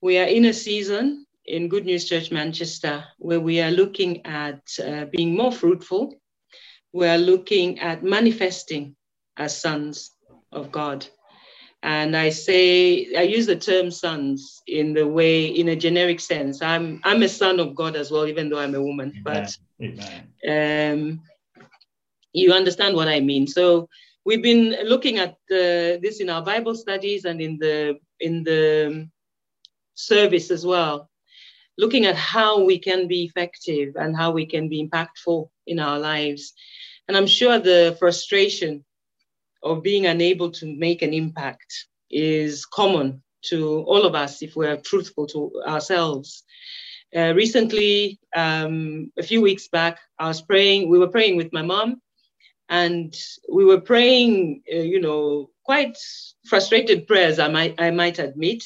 We are in a season in Good News Church Manchester where we are looking at uh, being more fruitful. We are looking at manifesting as sons of God. And I say, I use the term sons in the way, in a generic sense. I'm, I'm a son of God as well, even though I'm a woman. Amen. But Amen. Um, you understand what I mean. So we've been looking at uh, this in our Bible studies and in the in the service as well, looking at how we can be effective and how we can be impactful in our lives. And I'm sure the frustration of being unable to make an impact is common to all of us if we're truthful to ourselves. Uh, recently, um, a few weeks back, I was praying, we were praying with my mom, and we were praying, uh, you know, quite frustrated prayers, I might, I might admit.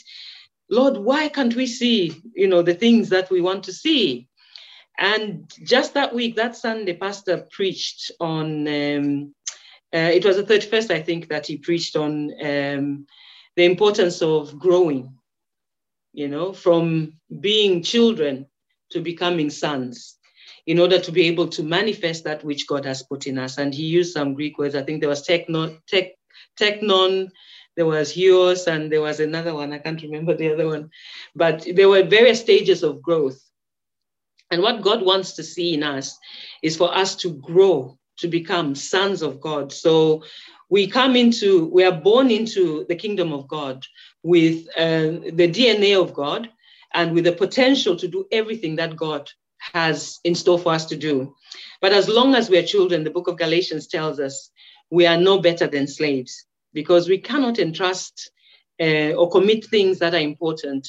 Lord, why can't we see, you know, the things that we want to see? And just that week, that Sunday, Pastor preached on um, uh, it was the 31st, I think, that he preached on um, the importance of growing, you know, from being children to becoming sons in order to be able to manifest that which God has put in us. And he used some Greek words. I think there was technon, tech, technon, there was yours and there was another one. I can't remember the other one. But there were various stages of growth. And what God wants to see in us is for us to grow to become sons of God. So we come into, we are born into the kingdom of God with uh, the DNA of God and with the potential to do everything that God has in store for us to do. But as long as we are children, the book of Galatians tells us we are no better than slaves because we cannot entrust uh, or commit things that are important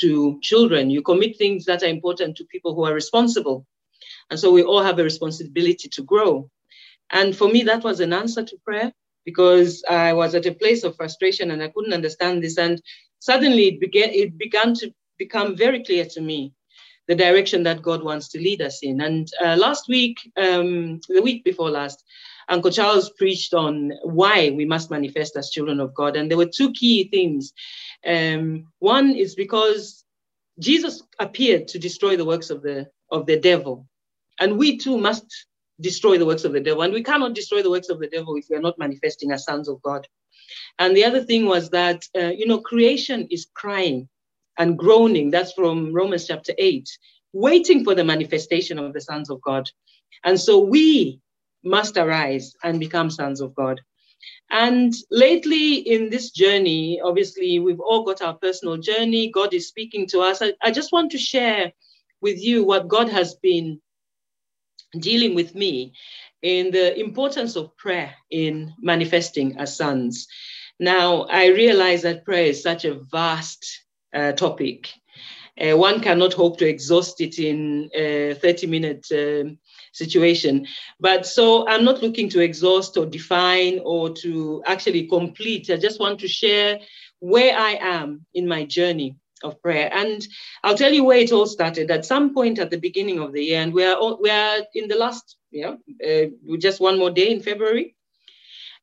to children. You commit things that are important to people who are responsible. And so we all have a responsibility to grow. And for me, that was an answer to prayer because I was at a place of frustration and I couldn't understand this. And suddenly it began, it began to become very clear to me the direction that God wants to lead us in. And uh, last week, um, the week before last, Uncle Charles preached on why we must manifest as children of God. And there were two key themes. Um, one is because Jesus appeared to destroy the works of the, of the devil. And we too must destroy the works of the devil. And we cannot destroy the works of the devil if we are not manifesting as sons of God. And the other thing was that, uh, you know, creation is crying and groaning. That's from Romans chapter 8, waiting for the manifestation of the sons of God. And so we must arise and become sons of God. And lately in this journey, obviously, we've all got our personal journey. God is speaking to us. I, I just want to share with you what God has been dealing with me in the importance of prayer in manifesting as sons. Now, I realize that prayer is such a vast uh, topic. Uh, one cannot hope to exhaust it in a 30 minute um, situation. But so I'm not looking to exhaust or define or to actually complete. I just want to share where I am in my journey of prayer. And I'll tell you where it all started. At some point at the beginning of the year, and we are all, we are in the last, yeah, uh, just one more day in February.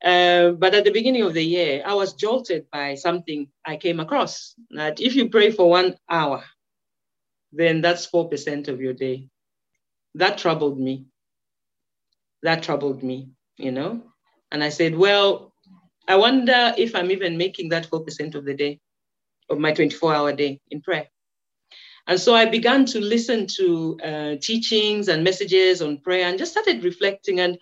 Uh, but at the beginning of the year, I was jolted by something I came across. That if you pray for one hour, then that's four percent of your day. That troubled me. That troubled me, you know. And I said, well, I wonder if I'm even making that four percent of the day of my 24 hour day in prayer. And so I began to listen to uh, teachings and messages on prayer and just started reflecting. And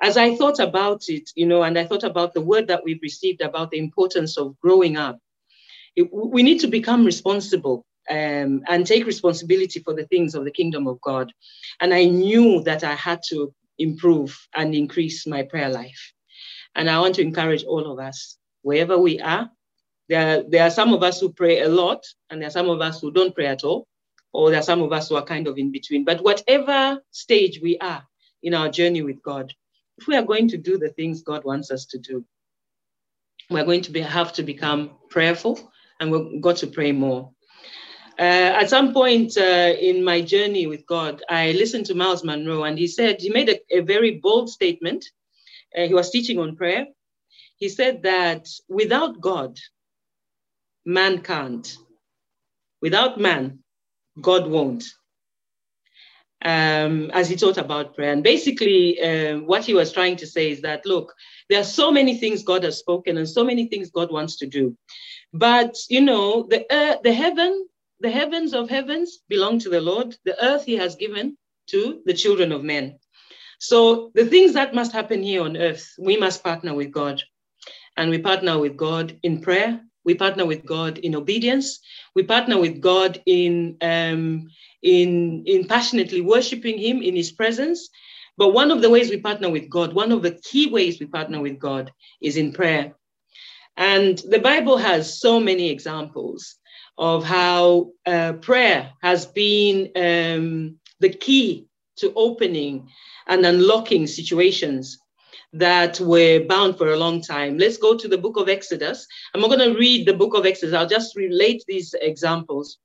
as I thought about it, you know, and I thought about the word that we've received about the importance of growing up, it, we need to become responsible um, and take responsibility for the things of the kingdom of God. And I knew that I had to improve and increase my prayer life. And I want to encourage all of us, wherever we are, there, there are some of us who pray a lot, and there are some of us who don't pray at all, or there are some of us who are kind of in between. But whatever stage we are in our journey with God, if we are going to do the things God wants us to do, we're going to be, have to become prayerful and we've got to pray more. Uh, at some point uh, in my journey with God, I listened to Miles Munroe and he said, he made a, a very bold statement. Uh, he was teaching on prayer. He said that without God, man can't. Without man, God won't. Um, as he taught about prayer. And basically, uh, what he was trying to say is that, look, there are so many things God has spoken and so many things God wants to do. But, you know, the, uh, the heaven, the heavens of heavens belong to the Lord. The earth he has given to the children of men. So the things that must happen here on earth, we must partner with God. And we partner with God in prayer. We partner with God in obedience. We partner with God in, um, in, in passionately worshiping Him in His presence. But one of the ways we partner with God, one of the key ways we partner with God is in prayer. And the Bible has so many examples of how uh, prayer has been um, the key to opening and unlocking situations that were bound for a long time. Let's go to the book of Exodus. I'm not going to read the book of Exodus, I'll just relate these examples.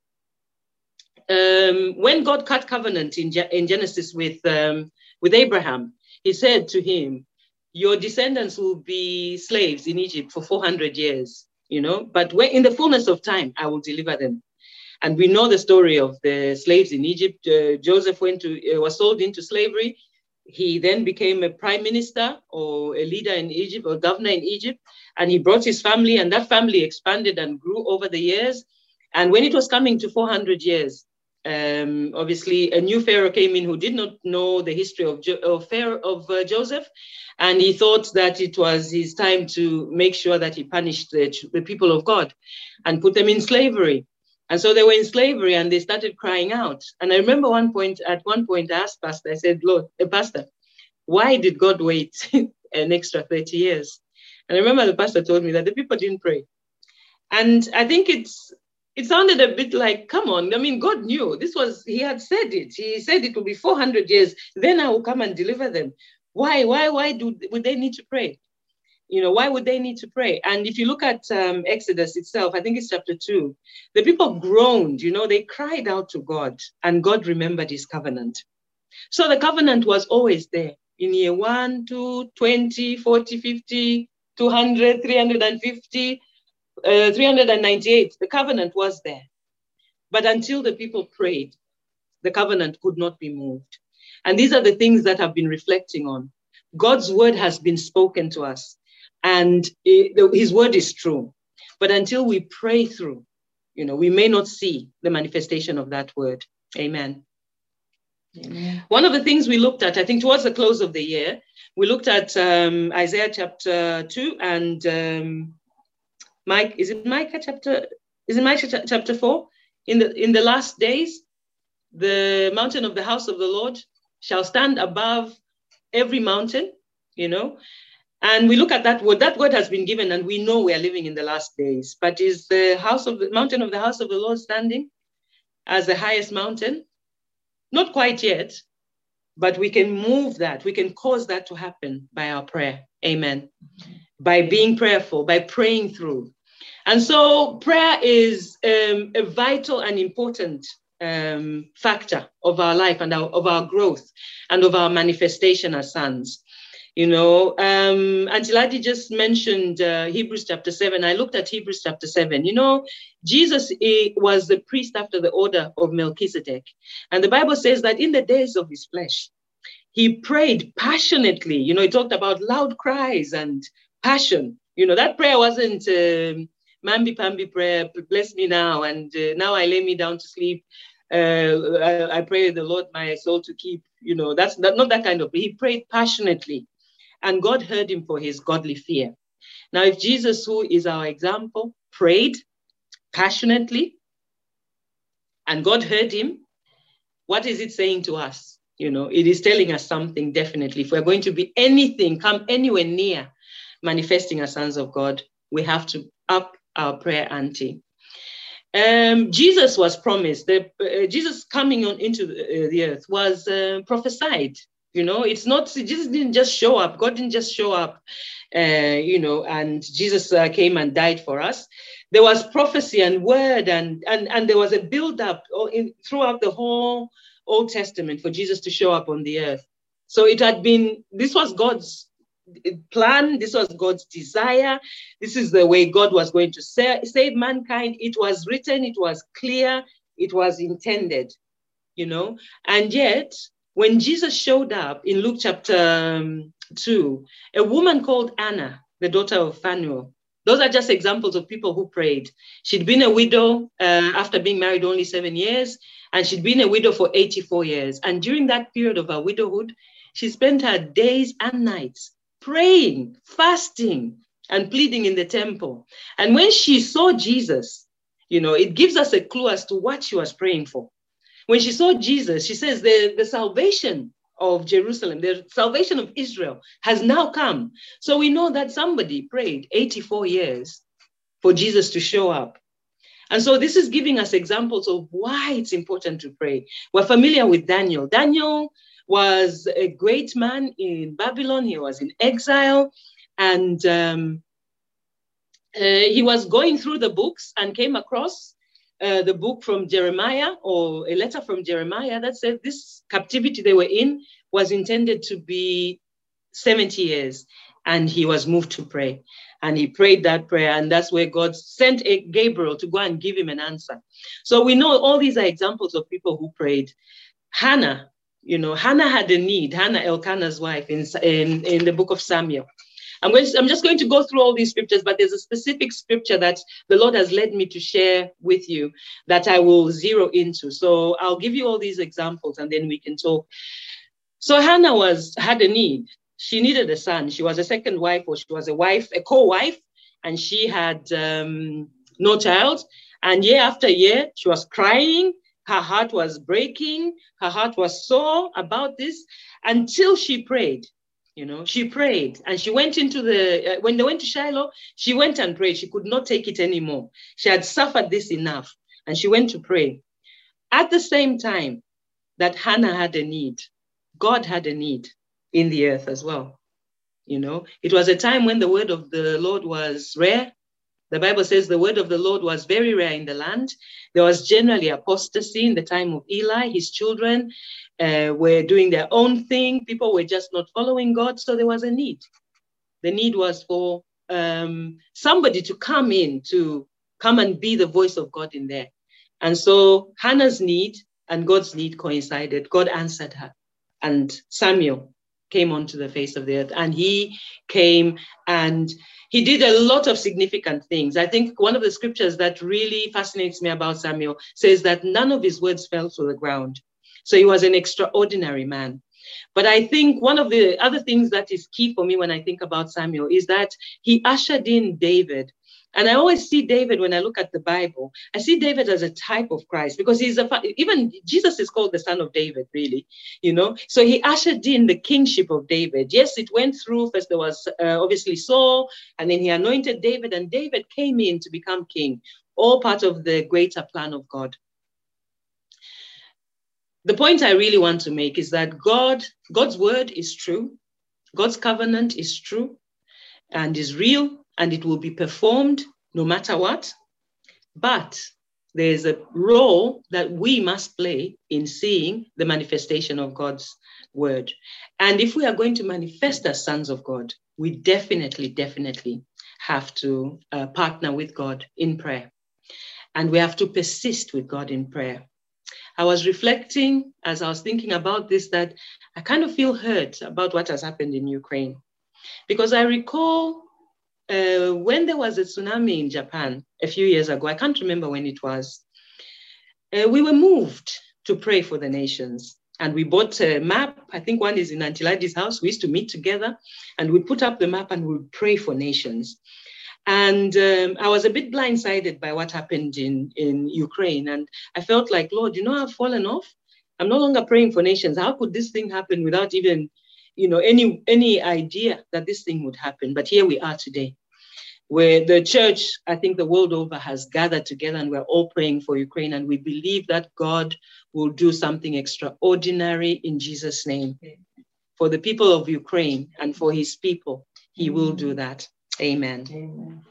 Um, when God cut covenant in, in Genesis with, um, with Abraham, he said to him, Your descendants will be slaves in Egypt for 400 years, you know, but when, in the fullness of time, I will deliver them. And we know the story of the slaves in Egypt. Uh, Joseph went to uh, was sold into slavery. He then became a prime minister or a leader in Egypt or governor in Egypt, and he brought his family, and that family expanded and grew over the years. And when it was coming to 400 years, um, obviously a new pharaoh came in who did not know the history of, jo- of, pharaoh, of uh, Joseph, and he thought that it was his time to make sure that he punished the, the people of God and put them in slavery. And so they were in slavery and they started crying out. And I remember one point, at one point, I asked Pastor, I said, Lord, uh, Pastor, why did God wait an extra 30 years? And I remember the pastor told me that the people didn't pray. And I think it's it sounded a bit like, come on, I mean, God knew this was, he had said it. He said it will be 400 years, then I will come and deliver them. Why, why, why do would they need to pray? You know, why would they need to pray? And if you look at um, Exodus itself, I think it's chapter two, the people groaned, you know, they cried out to God, and God remembered his covenant. So the covenant was always there in year one, two, 20, 40, 50, 200, 350, uh, 398. The covenant was there. But until the people prayed, the covenant could not be moved. And these are the things that I've been reflecting on. God's word has been spoken to us and it, his word is true. But until we pray through, you know, we may not see the manifestation of that word. Amen. Amen. One of the things we looked at, I think, towards the close of the year, we looked at um, Isaiah chapter two and um, Mike. Is it Micah chapter? Is it Micah chapter four? In the in the last days, the mountain of the house of the Lord shall stand above every mountain. You know, and we look at that word, that word has been given, and we know we are living in the last days. But is the house of the mountain of the house of the Lord standing as the highest mountain? Not quite yet, but we can move that. We can cause that to happen by our prayer. Amen. By being prayerful, by praying through. And so prayer is um, a vital and important um, factor of our life and our, of our growth and of our manifestation as sons. You know, um, Auntie Ladi just mentioned uh, Hebrews chapter 7. I looked at Hebrews chapter 7. You know, Jesus was the priest after the order of Melchizedek. And the Bible says that in the days of his flesh, he prayed passionately. You know, he talked about loud cries and passion. You know, that prayer wasn't um, mambi pambi prayer, bless me now, and uh, now I lay me down to sleep. Uh, I, I, pray the Lord my soul to keep. You know, that's that, not that kind of. He prayed passionately and God heard him for his godly fear. Now, if Jesus, who is our example, prayed passionately and God heard him, what is it saying to us? You know, it is telling us something definitely. If we're going to be anything, come anywhere near manifesting as sons of God, we have to up our prayer ante. Um, Jesus was promised, the, uh, Jesus coming on into the, uh, the earth was uh, prophesied you know, it's not, Jesus didn't just show up. God didn't just show up, uh, you know, and Jesus uh, came and died for us. There was prophecy and word, and, and, and there was a build up in, throughout the whole Old Testament for Jesus to show up on the earth. So it had been, this was God's plan. This was God's desire. This is the way God was going to save mankind. It was written, it was clear, it was intended, you know. And yet, when Jesus showed up in Luke chapter um, 2, a woman called Anna, the daughter of Phanuel, those are just examples of people who prayed. She'd been a widow uh, after being married only seven years, and she'd been a widow for 84 years. And during that period of her widowhood, she spent her days and nights praying, fasting, and pleading in the temple. And when she saw Jesus, you know, it gives us a clue as to what she was praying for. When she saw Jesus, she says, the, the salvation of Jerusalem, the salvation of Israel has now come. So we know that somebody prayed 84 years for Jesus to show up. And so this is giving us examples of why it's important to pray. We're familiar with Daniel. Daniel was a great man in Babylon, he was in exile, and um, uh, he was going through the books and came across uh, the book from Jeremiah or a letter from Jeremiah that said this captivity they were in was intended to be 70 years. And he was moved to pray. And he prayed that prayer. And that's where God sent a Gabriel to go and give him an answer. So we know all these are examples of people who prayed. Hannah, you know, Hannah had a need, Hannah, Elkanah's wife, in, in, in the book of Samuel. I'm, going to, I'm just going to go through all these scriptures, but there's a specific scripture that the Lord has led me to share with you that I will zero into. So I'll give you all these examples and then we can talk. So Hannah was had a need. She needed a son. She was a second wife, or she was a wife, a co-wife, and she had um, no child. And year after year, she was crying. Her heart was breaking. Her heart was sore about this until she prayed you know she prayed and she went into the uh, when they went to shiloh she went and prayed. She could not take it anymore. She had suffered this enough and she went to pray. At the same time that hannah had a need god had a need in the earth as well you know. It was a time when the word of the lord was rare the Bible says the word of the Lord was very rare in the land. There was generally apostasy in the time of Eli. His children uh, were doing their own thing. People were just not following God. So there was a need. The need was for um, somebody to come in to come and be the voice of God in there. And so Hannah's need and God's need coincided. God answered her. And Samuel came onto the face of the earth. And he came and he did a lot of significant things. I think one of the scriptures that really fascinates me about Samuel says that none of his words fell to the ground. So he was an extraordinary man. But I think one of the other things that is key for me when I think about Samuel is that he ushered in David and I always see David when I look at the Bible. I see David as a type of Christ because he's a even Jesus is called the son of David, really. You know, so he ushered in the kingship of David. Yes, it went through. First, there was uh, obviously Saul, and then he anointed David, and David came in to become king. All part of the greater plan of God. The point I really want to make is that God, God's word is true. God's covenant is true and is real and it will be performed no matter what. But there's a role that we must play in seeing the manifestation of God's word. And if we are going to manifest as sons of God, we definitely, definitely have to uh, partner with God in prayer. And we have to persist with God in prayer. I was reflecting as I was thinking about this that I kind of feel hurt about what has happened in Ukraine. Because I recall uh, when there was a tsunami in Japan a few years ago, I can't remember when it was, uh, we were moved to pray for the nations. And we bought a map. I think one is in Auntie Lydi's house. We used to meet together and we put up the map and we pray for nations. And um, I was a bit blindsided by what happened in, in Ukraine. And I felt like, Lord, you know, I've fallen off. I'm no longer praying for nations. How could this thing happen without even you know, any any idea that this thing would happen. But here we are today, where the church, I think the world over, has gathered together and we're all praying for Ukraine. And we believe that God will do something extraordinary in Jesus' name. For the people of Ukraine and for his people, he will do that. Amen. Amen.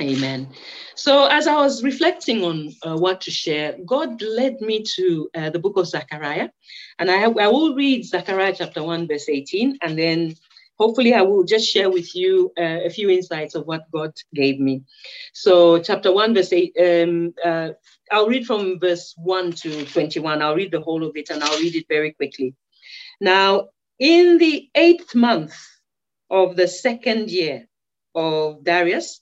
Amen. So, as I was reflecting on uh, what to share, God led me to uh, the book of Zechariah. And I, I will read Zechariah chapter 1, verse 18, and then hopefully I will just share with you uh, a few insights of what God gave me. So chapter 1, verse 8, um, uh, I'll read from verse 1 to 21. I'll read the whole of it and I'll read it very quickly. Now, in the eighth month of the second year of Darius,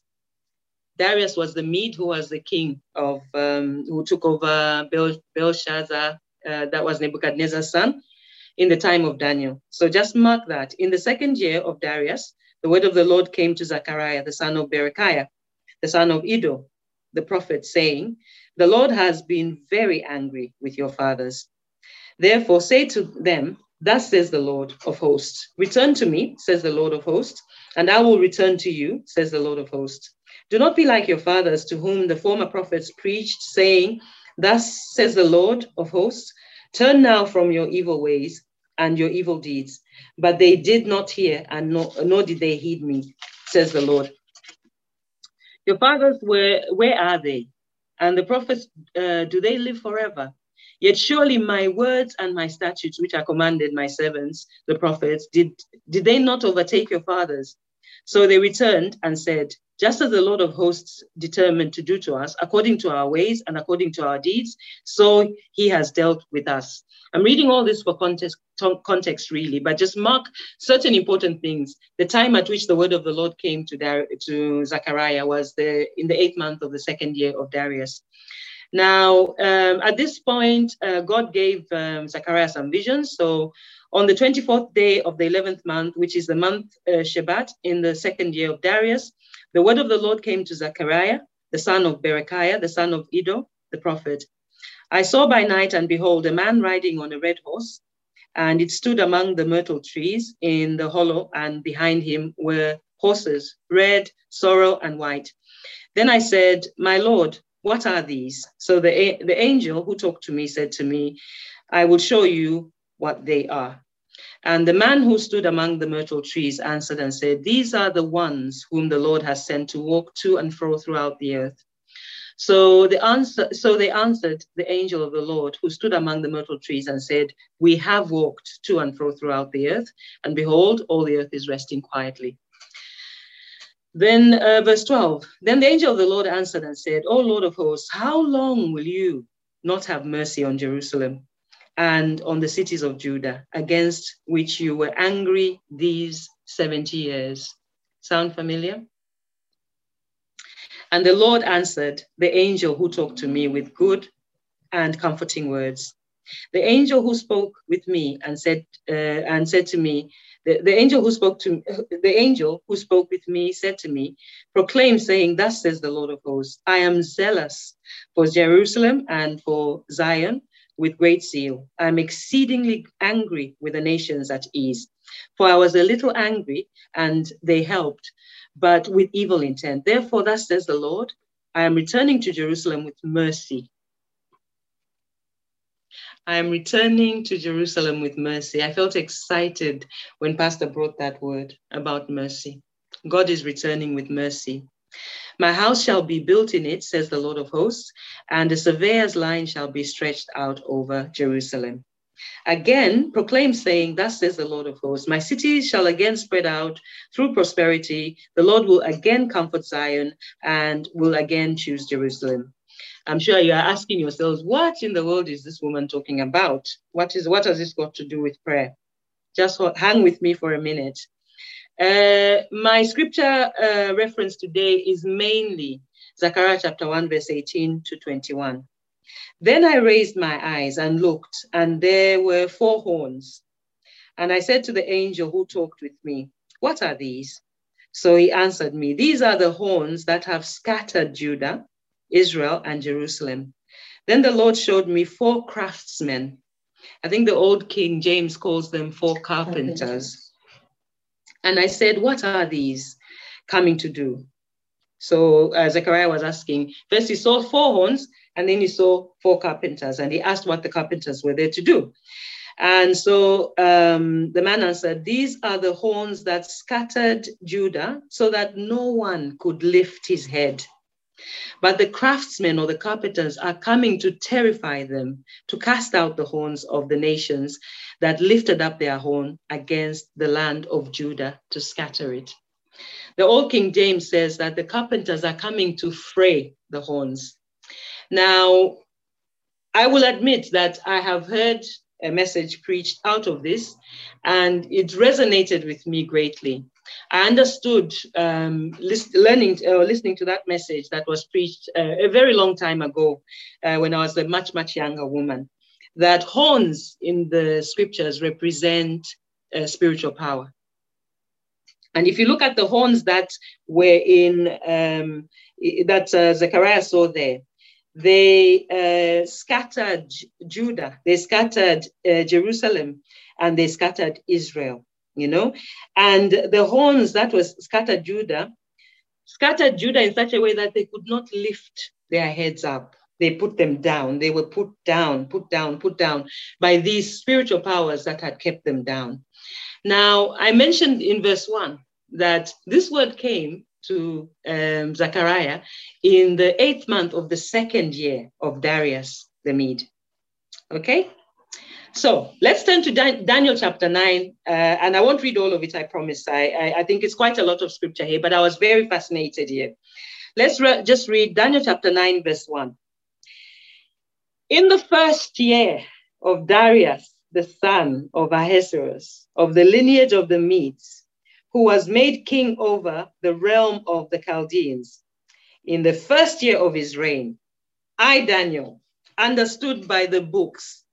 Darius was the Mede who was the king of, um, who took over Bel- Belshazzar, uh, that was Nebuchadnezzar's son, in the time of Daniel. So just mark that. In the second year of Darius, the word of the Lord came to Zechariah, the son of Berechiah, the son of Iddo, the prophet, saying, The Lord has been very angry with your fathers. Therefore, say to them, Thus says the Lord of hosts, Return to me, says the Lord of hosts, and I will return to you, says the Lord of hosts. Do not be like your fathers, to whom the former prophets preached, saying, Thus says the Lord of hosts, Turn now from your evil ways and your evil deeds. But they did not hear, and nor, nor did they heed me, says the Lord. Your fathers were, where are they? And the prophets, uh, do they live forever? Yet surely my words and my statutes, which I commanded my servants, the prophets, did, did they not overtake your fathers? So they returned and said, just as the Lord of hosts determined to do to us, according to our ways and according to our deeds, so he has dealt with us. I'm reading all this for context, context really, but just mark certain important things. The time at which the word of the Lord came to, Dar- to Zechariah was the, in the eighth month of the second year of Darius. Now, um, at this point, uh, God gave um, Zechariah some visions. So on the 24th day of the 11th month, which is the month uh, Shebat in the second year of Darius, the word of the Lord came to Zechariah, the son of Berechiah, the son of Iddo, the prophet. I saw by night, and behold, a man riding on a red horse, and it stood among the myrtle trees in the hollow, and behind him were horses, red, sorrel, and white. Then I said, My Lord, what are these? So the, the angel who talked to me said to me, I will show you what they are. And the man who stood among the myrtle trees answered and said, These are the ones whom the Lord has sent to walk to and fro throughout the earth. So the answer, so they answered the angel of the Lord who stood among the myrtle trees and said, We have walked to and fro throughout the earth, and behold, all the earth is resting quietly. Then uh, verse 12, then the angel of the Lord answered and said, O Lord of hosts, how long will you not have mercy on Jerusalem and on the cities of Judah, against which you were angry these 70 years. Sound familiar? And the Lord answered the angel who talked to me with good and comforting words. The angel who spoke with me and said uh, and said to me, the, the angel who spoke to the angel who spoke with me said to me, proclaim, saying, Thus says the Lord of hosts, I am zealous for Jerusalem and for Zion with great zeal. I am exceedingly angry with the nations at ease. For I was a little angry, and they helped, but with evil intent. Therefore, thus says the Lord, I am returning to Jerusalem with mercy. I am returning to Jerusalem with mercy. I felt excited when Pastor brought that word about mercy. God is returning with mercy. My house shall be built in it, says the Lord of hosts, and the surveyor's line shall be stretched out over Jerusalem. Again, proclaim, saying, Thus says the Lord of hosts, My city shall again spread out through prosperity. The Lord will again comfort Zion and will again choose Jerusalem. I'm sure you are asking yourselves, what in the world is this woman talking about? What is what has this got to do with prayer? Just hang with me for a minute. Uh, my scripture uh, reference today is mainly Zechariah chapter 1, verse 18 to 21. Then I raised my eyes and looked, and there were four horns. And I said to the angel who talked with me, What are these? So he answered me, These are the horns that have scattered Judah, Israel, and Jerusalem. Then the Lord showed me four craftsmen. I think the old King James calls them four carpenters and I said, What are these coming to do? So uh, Zechariah was asking, first he saw four horns, and then he saw four carpenters, and he asked what the carpenters were there to do. And so um, the man answered, These are the horns that scattered Judah so that no one could lift his head. But the craftsmen or the carpenters are coming to terrify them, to cast out the horns of the nations that lifted up their horn against the land of Judah to scatter it. The Old King James says that the carpenters are coming to fray the horns. Now, I will admit that I have heard a message preached out of this, and it resonated with me greatly. I understood um, list, learning or uh, listening to that message that was preached uh, a very long time ago uh, when I was a much, much younger woman, that horns in the scriptures represent uh, spiritual power. And if you look at the horns that were in, um, that uh, Zechariah saw there, they uh, scattered Judah, they scattered Jerusalem, and they scattered Israel you know. And the horns that was scattered Judah, scattered Judah in such a way that they could not lift their heads up. They put them down. They were put down, put down, put down by these spiritual powers that had kept them down. Now, I mentioned in verse one that this word came to um, Zechariah in the eighth month of the second year of Darius the Mede. Okay? So let's turn to Dan- Daniel chapter 9, uh, and I won't read all of it, I promise. I, I, I, think it's quite a lot of scripture here, but I was very fascinated here. Let's re- just read Daniel chapter 9, verse 1. In the first year of Darius, the son of Ahasuerus, of the lineage of the Medes, who was made king over the realm of the Chaldeans, in the first year of his reign, I, Daniel, understood by the books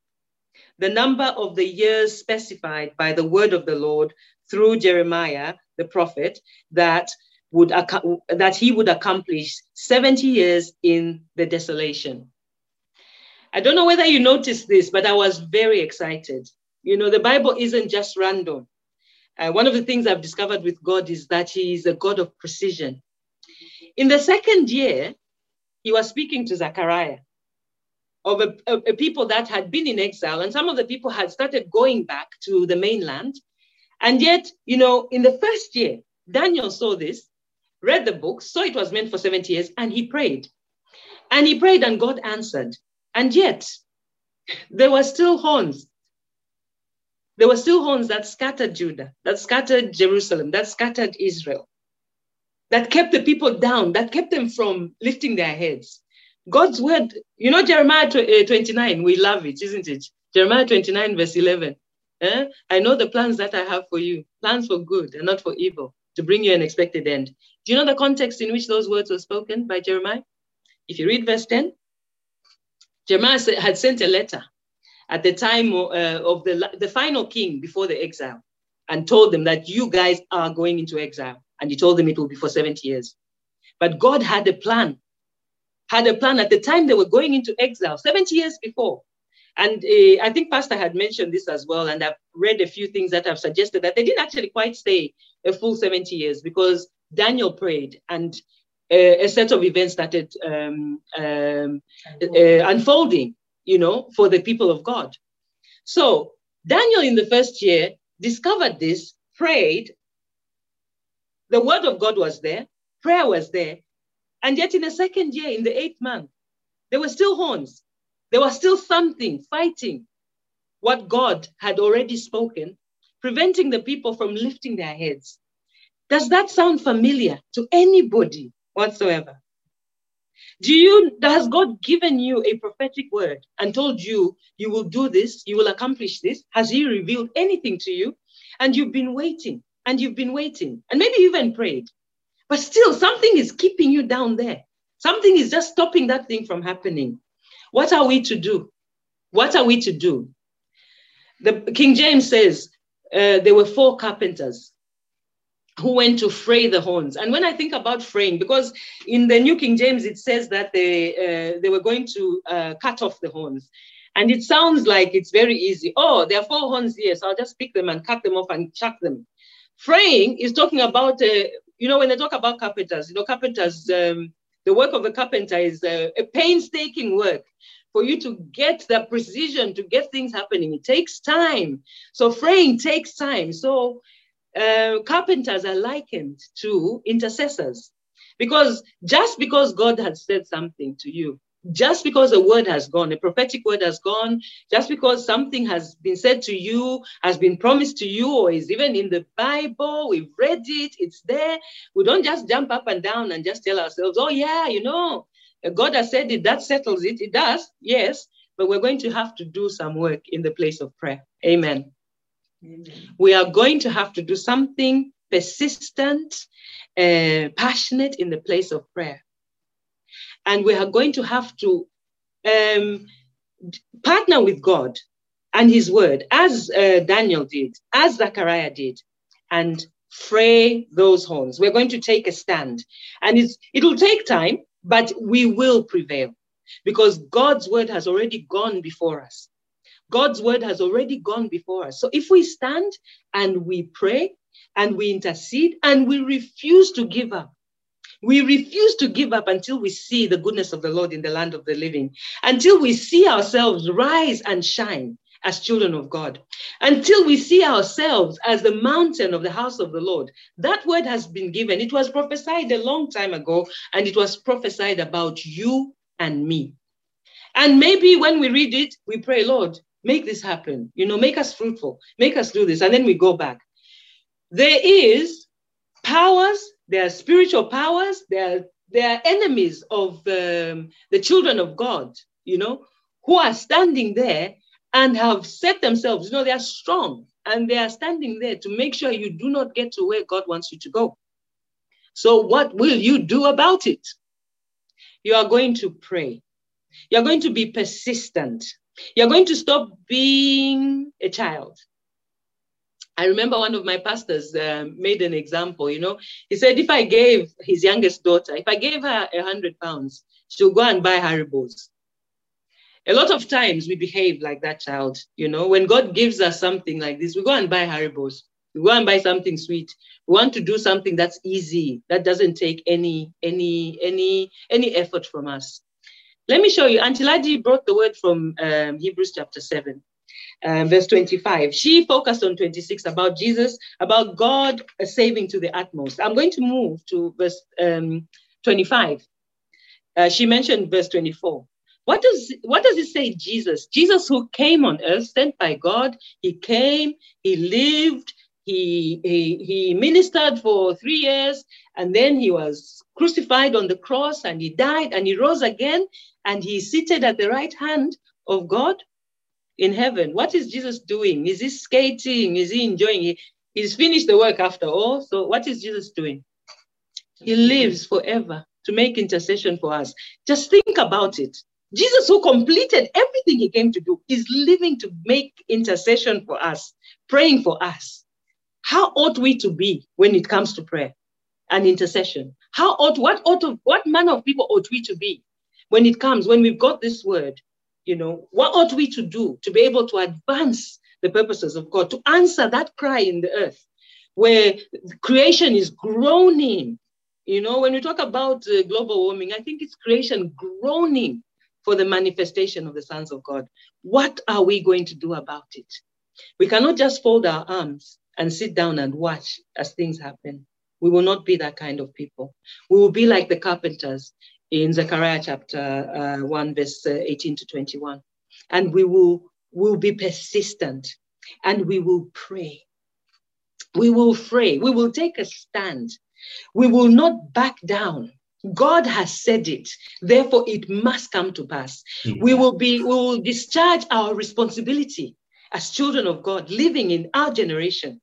the number of the years specified by the word of the Lord through Jeremiah the prophet that would that he would accomplish 70 years in the desolation. I don't know whether you noticed this, but I was very excited. You know, the Bible isn't just random. Uh, one of the things I've discovered with God is that He is a God of precision. In the second year, He was speaking to Zechariah of a, a, a, people that had been in exile, and some of the people had started going back to the mainland. And yet, you know, in the first year, Daniel saw this, read the book, saw it was meant for 70 years, and he prayed. And he prayed, and God answered. And yet, there were still horns. There were still horns that scattered Judah, that scattered Jerusalem, that scattered Israel, that kept the people down, that kept them from lifting their heads. God's word, you know, Jeremiah uh, 29, we love it, isn't it? Jeremiah 29, verse 11. Eh? I know the plans that I have for you, plans for good and not for evil, to bring you an expected end. Do you know the context in which those words were spoken by Jeremiah? If you read verse 10, Jeremiah had sent a letter at the time uh, of the, the final king before the exile and told them that you guys are going into exile. And he told them it will be for 70 years. But God had a plan had a plan at the time they were going into exile, 70 years before. And uh, I think Pastor had mentioned this as well. And I've read a few things that have suggested that they didn't actually quite stay a full 70 years because Daniel prayed and uh, a set of events started um, um, uh, unfolding, you know, for the people of God. So Daniel in the first year discovered this, prayed. The word of God was there, prayer was there, and yet, in the second year, in the eighth month, there were still horns. There was still something fighting what God had already spoken, preventing the people from lifting their heads. Does that sound familiar to anybody whatsoever? Do you, has God given you a prophetic word and told you, you will do this, you will accomplish this? Has He revealed anything to you? And you've been waiting and you've been waiting and maybe even prayed but still, something is keeping you down there. Something is just stopping that thing from happening. What are we to do? What are we to do? The King James says uh, there were four carpenters who went to fray the horns. And when I think about fraying, because in the New King James it says that they uh, they were going to uh, cut off the horns. And it sounds like it's very easy. Oh, there are four horns here, so I'll just pick them and cut them off and chuck them. Fraying is talking about uh, you know, when they talk about carpenters, you know, carpenters, um, the work of a carpenter is uh, a painstaking work for you to get the precision, to get things happening. It takes time. So fraying takes time. So uh, carpenters are likened to intercessors. Because just because God has said something to you, just because a word has gone, a prophetic word has gone, just because something has been said to you, has been promised to you, or is even in the Bible, we've read it, it's there. We don't just jump up and down and just tell ourselves, oh, yeah, you know, God has said it, that settles it. It does, yes, but we're going to have to do some work in the place of prayer. Amen. We are going to have to do something persistent, uh, passionate in the place of prayer. And we are going to have to um, partner with God and His Word, as uh, Daniel did, as Zechariah did, and fray those horns. We're going to take a stand. And it'll take time, but we will prevail because God's Word has already gone before us. God's Word has already gone before us. So if we stand and we pray and we intercede and we refuse to give up, we refuse to give up until we see the goodness of the Lord in the land of the living, until we see ourselves rise and shine as children of God, until we see ourselves as the mountain of the house of the Lord. That word has been given. It was prophesied a long time ago, and it was prophesied about you and me. And maybe when we read it, we pray, Lord, make this happen. You know, make us fruitful, make us do this. And then we go back. There is powers there are spiritual powers. They are, they are enemies of um, the children of God, you know, who are standing there and have set themselves, you know, they are strong and they are standing there to make sure you do not get to where God wants you to go. So, what will you do about it? You are going to pray. You're going to be persistent. You're going to stop being a child. I remember one of my pastors uh, made an example, you know, he said, if I gave his youngest daughter, if I gave her a hundred pounds, she'll go and buy Haribos. A lot of times we behave like that child, you know, when God gives us something like this, we go and buy Haribos. We go and buy something sweet. We want to do something that's easy, that doesn't take any, any, any, any effort from us. Let me show you. Auntie Ladi brought the word from um, Hebrews chapter 7 um, verse 25. She focused on 26 about Jesus, about God saving to the utmost. I'm going to move to verse um, 25. Uh, she mentioned verse 24. What does what does it say? Jesus, Jesus who came on earth, sent by God. He came, he lived, he, he, he ministered for three years, and then he was crucified on the cross, and he died, and he rose again, and he seated at the right hand of God in heaven. What is Jesus doing? Is he skating? Is he enjoying? He, he's finished the work after all. So what is Jesus doing? He lives forever to make intercession for us. Just think about it. Jesus, who completed everything he came to do, is living to make intercession for us, praying for us. How ought we to be when it comes to prayer and intercession? How ought what ought of, what manner of people ought we to be when it comes when we've got this word you know, what ought we to do to be able to advance the purposes of God, to answer that cry in the earth where creation is groaning? You know, when we talk about uh, global warming, I think it's creation groaning for the manifestation of the sons of God. What are we going to do about it? We cannot just fold our arms and sit down and watch as things happen. We will not be that kind of people. We will be like the carpenters in Zechariah chapter uh, 1, verse uh, 18 to 21. And we will, will be persistent and we will pray. We will pray. We will take a stand. We will not back down. God has said it, therefore it must come to pass. Mm-hmm. We will be, we will discharge our responsibility as children of God, living in our generation.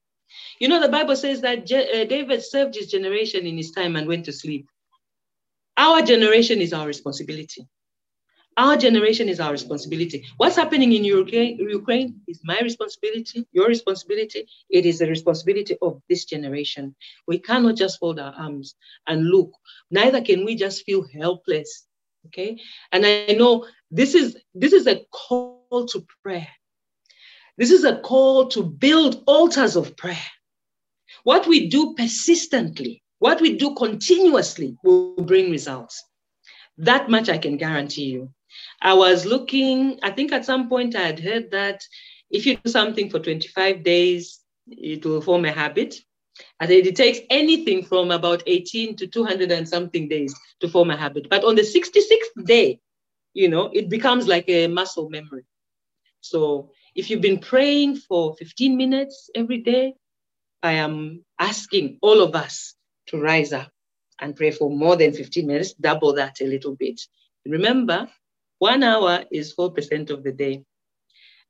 You know, the Bible says that Je- uh, David served his generation in his time and went to sleep. Our generation is our responsibility. Our generation is our responsibility. What's happening in Ukraine is my responsibility, your responsibility. It is the responsibility of this generation. We cannot just fold our arms and look. Neither can we just feel helpless. Okay. And I know this is this is a call to prayer. This is a call to build altars of prayer. What we do persistently what we do continuously will bring results. That much I can guarantee you. I was looking, I think at some point I had heard that if you do something for 25 days, it will form a habit. I said it takes anything from about 18 to 200 and something days to form a habit. But on the 66th day, you know, it becomes like a muscle memory. So if you've been praying for 15 minutes every day, I am asking all of us to rise up and pray for more than 15 minutes, double that a little bit. Remember, one hour is 4% of the day.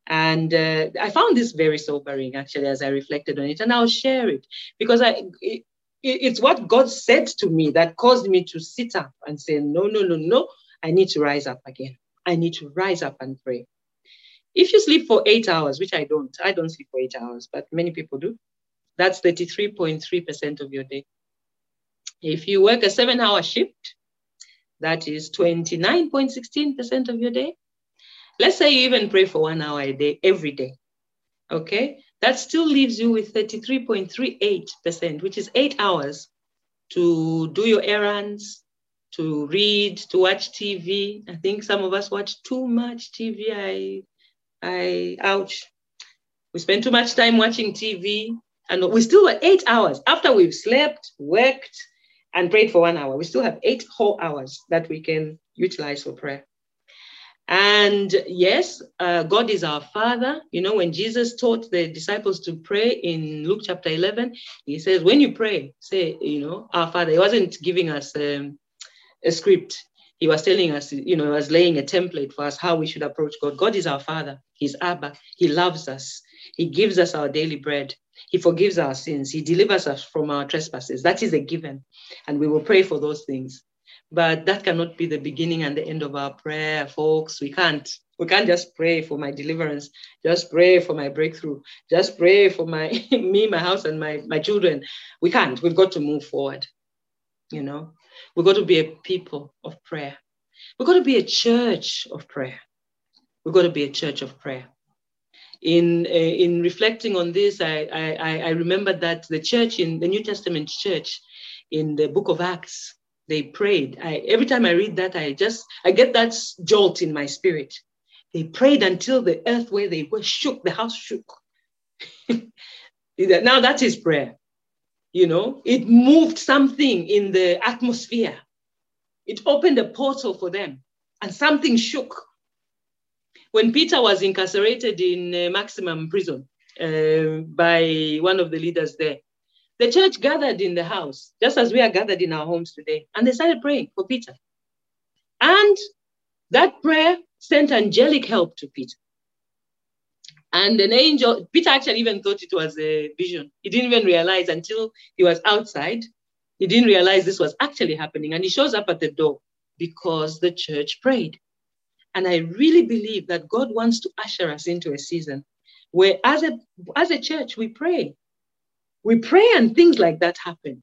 And uh, I found this very sobering, actually, as I reflected on it. And I'll share it because I, it, it's what God said to me that caused me to sit up and say, no, no, no, no, I need to rise up again. I need to rise up and pray. If you sleep for eight hours, which I don't, I don't sleep for eight hours, but many people do, that's 33.3% of your day. If you work a seven hour shift, that is 29.16% of your day. Let's say you even pray for one hour a day, every day. Okay, that still leaves you with 33.38%, which is eight hours to do your errands, to read, to watch TV. I think some of us watch too much TV. I, I, ouch. We spend too much time watching TV, and we still have eight hours after we've slept, worked, and prayed for one hour. We still have eight whole hours that we can utilize for prayer. And yes, uh, God is our Father. You know, when Jesus taught the disciples to pray in Luke chapter 11, he says, when you pray, say, you know, our Father. He wasn't giving us um, a script. He was telling us, you know, he was laying a template for us how we should approach God. God is our Father. He's Abba. He loves us. He gives us our daily bread. He forgives our sins. He delivers us from our trespasses. That is a given. And we will pray for those things. But that cannot be the beginning and the end of our prayer, folks. We can't. We can't just pray for my deliverance, just pray for my breakthrough, just pray for my me, my house, and my, my children. We can't. We've got to move forward. You know, we've got to be a people of prayer. We've got to be a church of prayer. We've got to be a church of prayer. In, uh, in reflecting on this, I, I, I remember that the church in the New Testament church in the book of Acts, they prayed. I, every time I read that, I just I get that jolt in my spirit. They prayed until the earth where they were shook, the house shook. now that is prayer. You know, it moved something in the atmosphere. It opened a portal for them, and something shook. When Peter was incarcerated in uh, maximum prison uh, by one of the leaders there, the church gathered in the house, just as we are gathered in our homes today, and they started praying for Peter. And that prayer sent angelic help to Peter. And an angel, Peter actually even thought it was a vision. He didn't even realize until he was outside, he didn't realize this was actually happening. And he shows up at the door because the church prayed. And I really believe that God wants to usher us into a season where, as a, as a church, we pray we pray and things like that happen.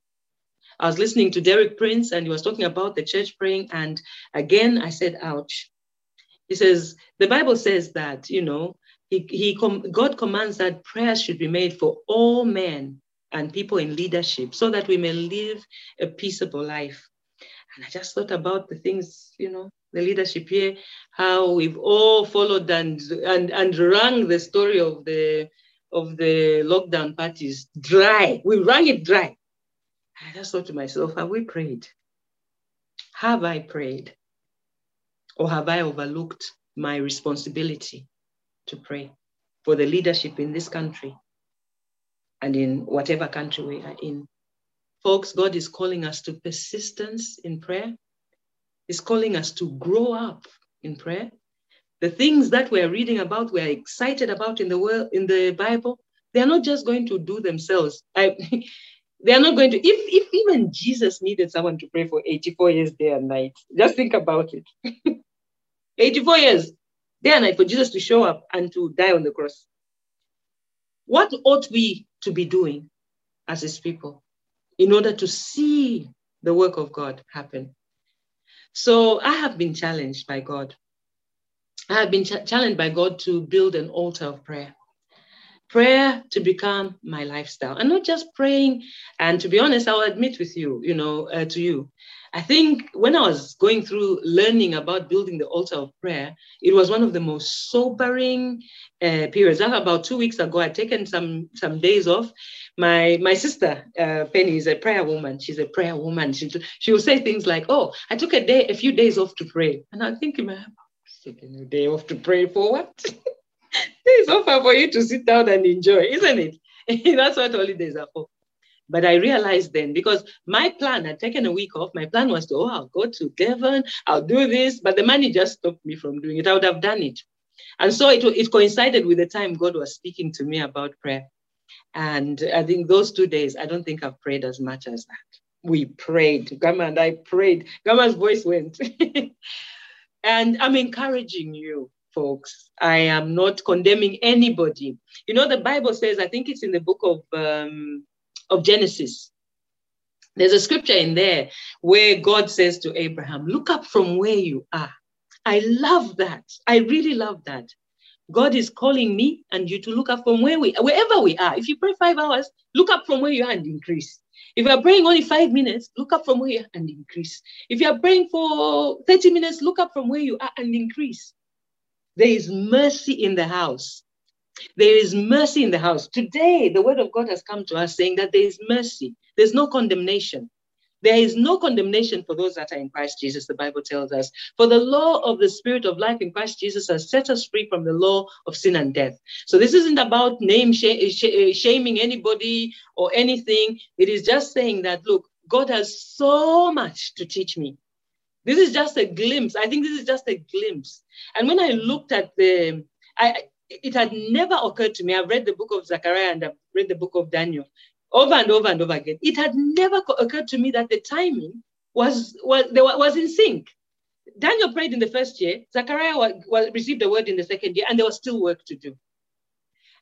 I was listening to Derek Prince and he was talking about the church praying. And again, I said, ouch. He says, the Bible says that, you know, he, he com- God commands that prayers should be made for all men and people in leadership so that we may live a peaceable life. And I just thought about the things, you know, the leadership here, how we've all followed and and and rung the story of the of the lockdown parties dry. We rang it dry. I just thought to myself, have we prayed? Have I prayed? Or have I overlooked my responsibility to pray for the leadership in this country and in whatever country we are in? Folks, God is calling us to persistence in prayer. He's calling us to grow up in prayer the things that we're reading about, we're excited about in the world, in the Bible, they're not just going to do themselves. I, they're not going to, if, if even Jesus needed someone to pray for 84 years day and night, just think about it. 84 years, day and night for Jesus to show up and to die on the cross. What ought we to be doing as his people in order to see the work of God happen? So I have been challenged by God I have been ch- challenged by God to build an altar of prayer. Prayer to become my lifestyle. And not just praying and to be honest i'll admit with you you know uh, to you. I think when i was going through learning about building the altar of prayer it was one of the most sobering uh, periods. About two weeks ago i'd taken some some days off. My my sister uh, penny is a prayer woman. She's a prayer woman. She, she will say things like oh i took a day a few days off to pray. And i'm thinking taking a day off to pray for what it's offer for you to sit down and enjoy, isn't it? That's what holidays are for. But I realized then because my plan had taken a week off. My plan was to, oh, I'll go to Devon, I'll do this, but the money just stopped me from doing it. I would have done it. And so it, it coincided with the time God was speaking to me about prayer. And I think those two days, I don't think I've prayed as much as that. We prayed. Gama and I prayed. Gama's voice went. and I'm encouraging you folks. I am not condemning anybody. You know, the Bible says, I think it's in the book of, um, of Genesis. There's a scripture in there where God says to Abraham, Look up from where you are. I love that. I really love that. God is calling me and you to look up from where we wherever we are. If you pray five hours, look up from where you are and increase. If you are praying only five minutes, look up from where you are and increase. If you are praying for 30 minutes, look up from where you are and increase. There is mercy in the house. There is mercy in the house. Today, the word of God has come to us saying that there is mercy. There's no condemnation. There is no condemnation for those that are in Christ Jesus, the Bible tells us. For the law of the Spirit of life in Christ Jesus has set us free from the law of sin and death. So this isn't about name sh- sh- shaming anybody or anything. It is just saying that, look, God has so much to teach me. This is just a glimpse. I think this is just a glimpse. And when I looked at the, I it had never occurred to me. I've read the book of Zechariah and I've read the book of Daniel over and over and over again. It had never occurred to me that the timing was was there was in sync. Daniel prayed in the first year. Zechariah was, was, received the word in the second year, and there was still work to do.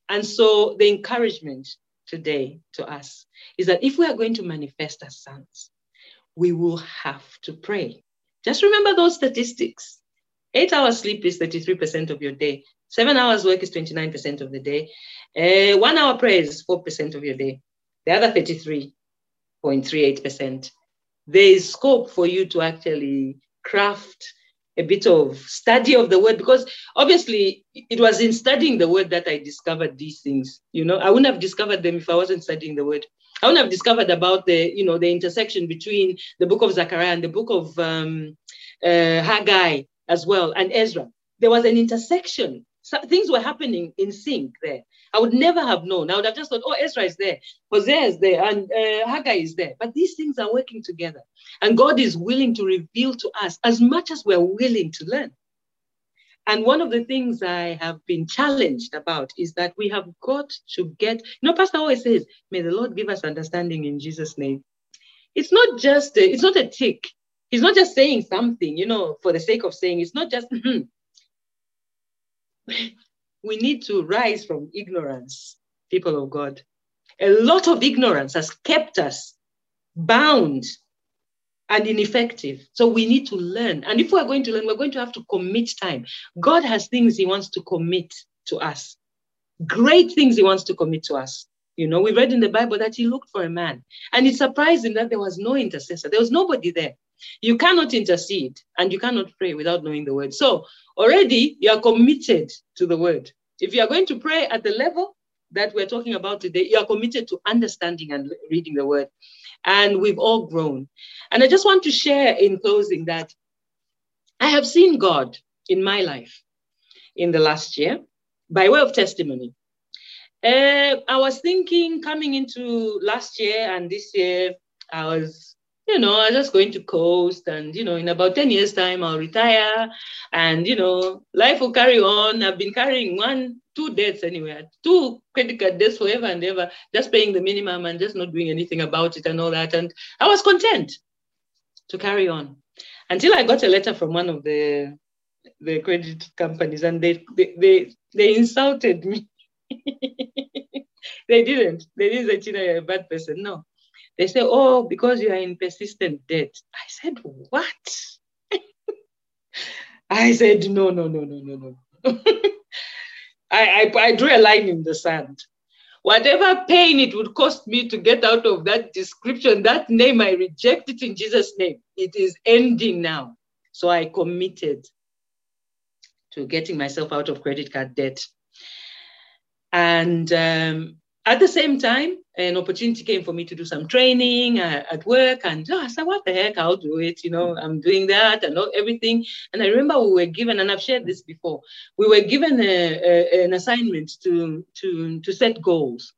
And so the encouragement today to us is that if we are going to manifest as sons, we will have to pray. Just remember those statistics. Eight hours sleep is 33% of your day. Seven hours work is 29% of the day. Uh, one hour prayer is 4% of your day. The other 33.38%. There is scope for you to actually craft a bit of study of the word because obviously it was in studying the word that I discovered these things. You know, I wouldn't have discovered them if I wasn't studying the word. I would have discovered about the, you know, the intersection between the book of Zechariah and the book of um, uh, Haggai as well and Ezra. There was an intersection. So things were happening in sync there. I would never have known. I would have just thought, oh, Ezra is there, Hosea is there, and uh, Haggai is there. But these things are working together. And God is willing to reveal to us as much as we're willing to learn. And one of the things I have been challenged about is that we have got to get, you know, Pastor always says, may the Lord give us understanding in Jesus' name. It's not just, a, it's not a tick. He's not just saying something, you know, for the sake of saying, it's not just, hmm. we need to rise from ignorance, people of God. A lot of ignorance has kept us bound and ineffective. So we need to learn. And if we're going to learn, we're going to have to commit time. God has things He wants to commit to us, great things He wants to commit to us. You know, we read in the Bible that He looked for a man, and it's surprising that there was no intercessor, there was nobody there. You cannot intercede and you cannot pray without knowing the word. So already you are committed to the word. If you are going to pray at the level that we're talking about today, you are committed to understanding and reading the word and we've all grown. And I just want to share in closing that I have seen God in my life in the last year by way of testimony. Uh, I was thinking coming into last year and this year, I was, you know, I was just going to coast and, you know, in about 10 years' time, I'll retire and, you know, life will carry on. I've been carrying one two debts anyway, two credit card debts forever and ever, just paying the minimum and just not doing anything about it and all that. And I was content to carry on until I got a letter from one of the the credit companies and they they they, they insulted me. they didn't. They didn't say Tina, you're a bad person. No. They say, oh, because you are in persistent debt. I said, what? I said, no, no, no, no, no, no. I, I, I drew a line in the sand. Whatever pain it would cost me to get out of that description, that name, I reject it in Jesus' name. It is ending now. So I committed to getting myself out of credit card debt. And um, at the same time, an opportunity came for me to do some training uh, at work. And oh, I said, what the heck, I'll do it. You know, I'm doing that and everything. And I remember we were given, and I've shared this before, we were given a, a, an assignment to, to, to set goals,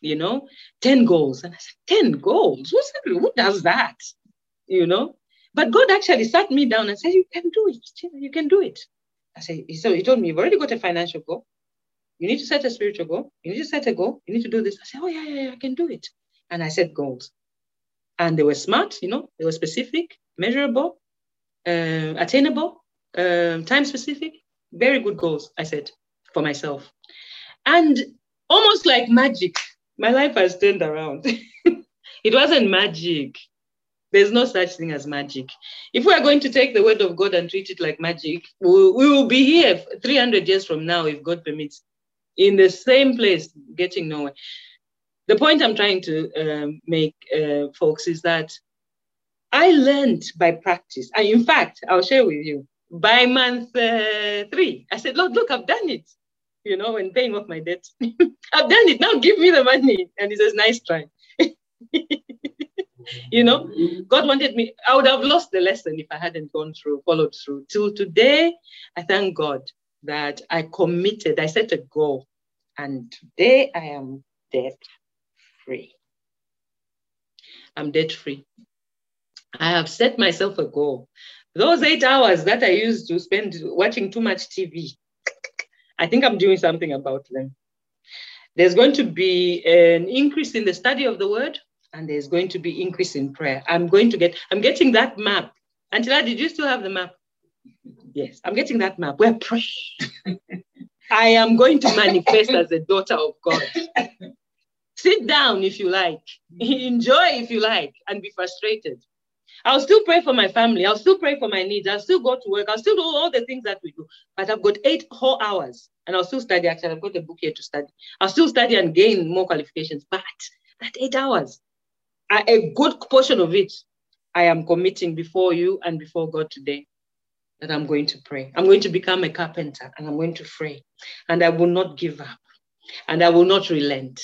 you know, 10 goals. And I said, 10 goals? Who does that? You know? But God actually sat me down and said, you can do it. You can do it. I said, so he told me, you've already got a financial goal. You need to set a spiritual goal. You need to set a goal. You need to do this. I said, oh, yeah, yeah, yeah, I can do it. And I set goals. And they were smart, you know, they were specific, measurable, uh, attainable, uh, time specific. Very good goals, I said, for myself. And almost like magic, my life has turned around. it wasn't magic. There's no such thing as magic. If we are going to take the word of God and treat it like magic, we, we will be here 300 years from now, if God permits, in the same place, getting nowhere. The point I'm trying to um, make, uh, folks, is that I learned by practice. And in fact, I'll share with you, by month uh, three, I said, Lord, look, I've done it, you know, and paying off my debt. I've done it. Now give me the money. And he says, nice try. you know, God wanted me, I would have lost the lesson if I hadn't gone through, followed through. Till today, I thank God that I committed, I set a goal, and today I am debt free. I'm debt free. I have set myself a goal. Those eight hours that I used to spend watching too much TV, I think I'm doing something about them. There's going to be an increase in the study of the word, and there's going to be increase in prayer. I'm going to get, I'm getting that map. Angela, did you still have the map? Yes, I'm getting that map. We're praying. I am going to manifest as a daughter of God. Sit down if you like, enjoy if you like, and be frustrated. I'll still pray for my family. I'll still pray for my needs. I'll still go to work. I'll still do all the things that we do. But I've got eight whole hours and I'll still study. Actually, I've got a book here to study. I'll still study and gain more qualifications. But that eight hours, a good portion of it, I am committing before you and before God today that I'm going to pray. I'm going to become a carpenter and I'm going to pray. And I will not give up and I will not relent.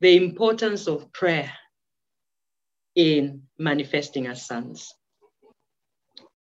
The importance of prayer in manifesting as sons.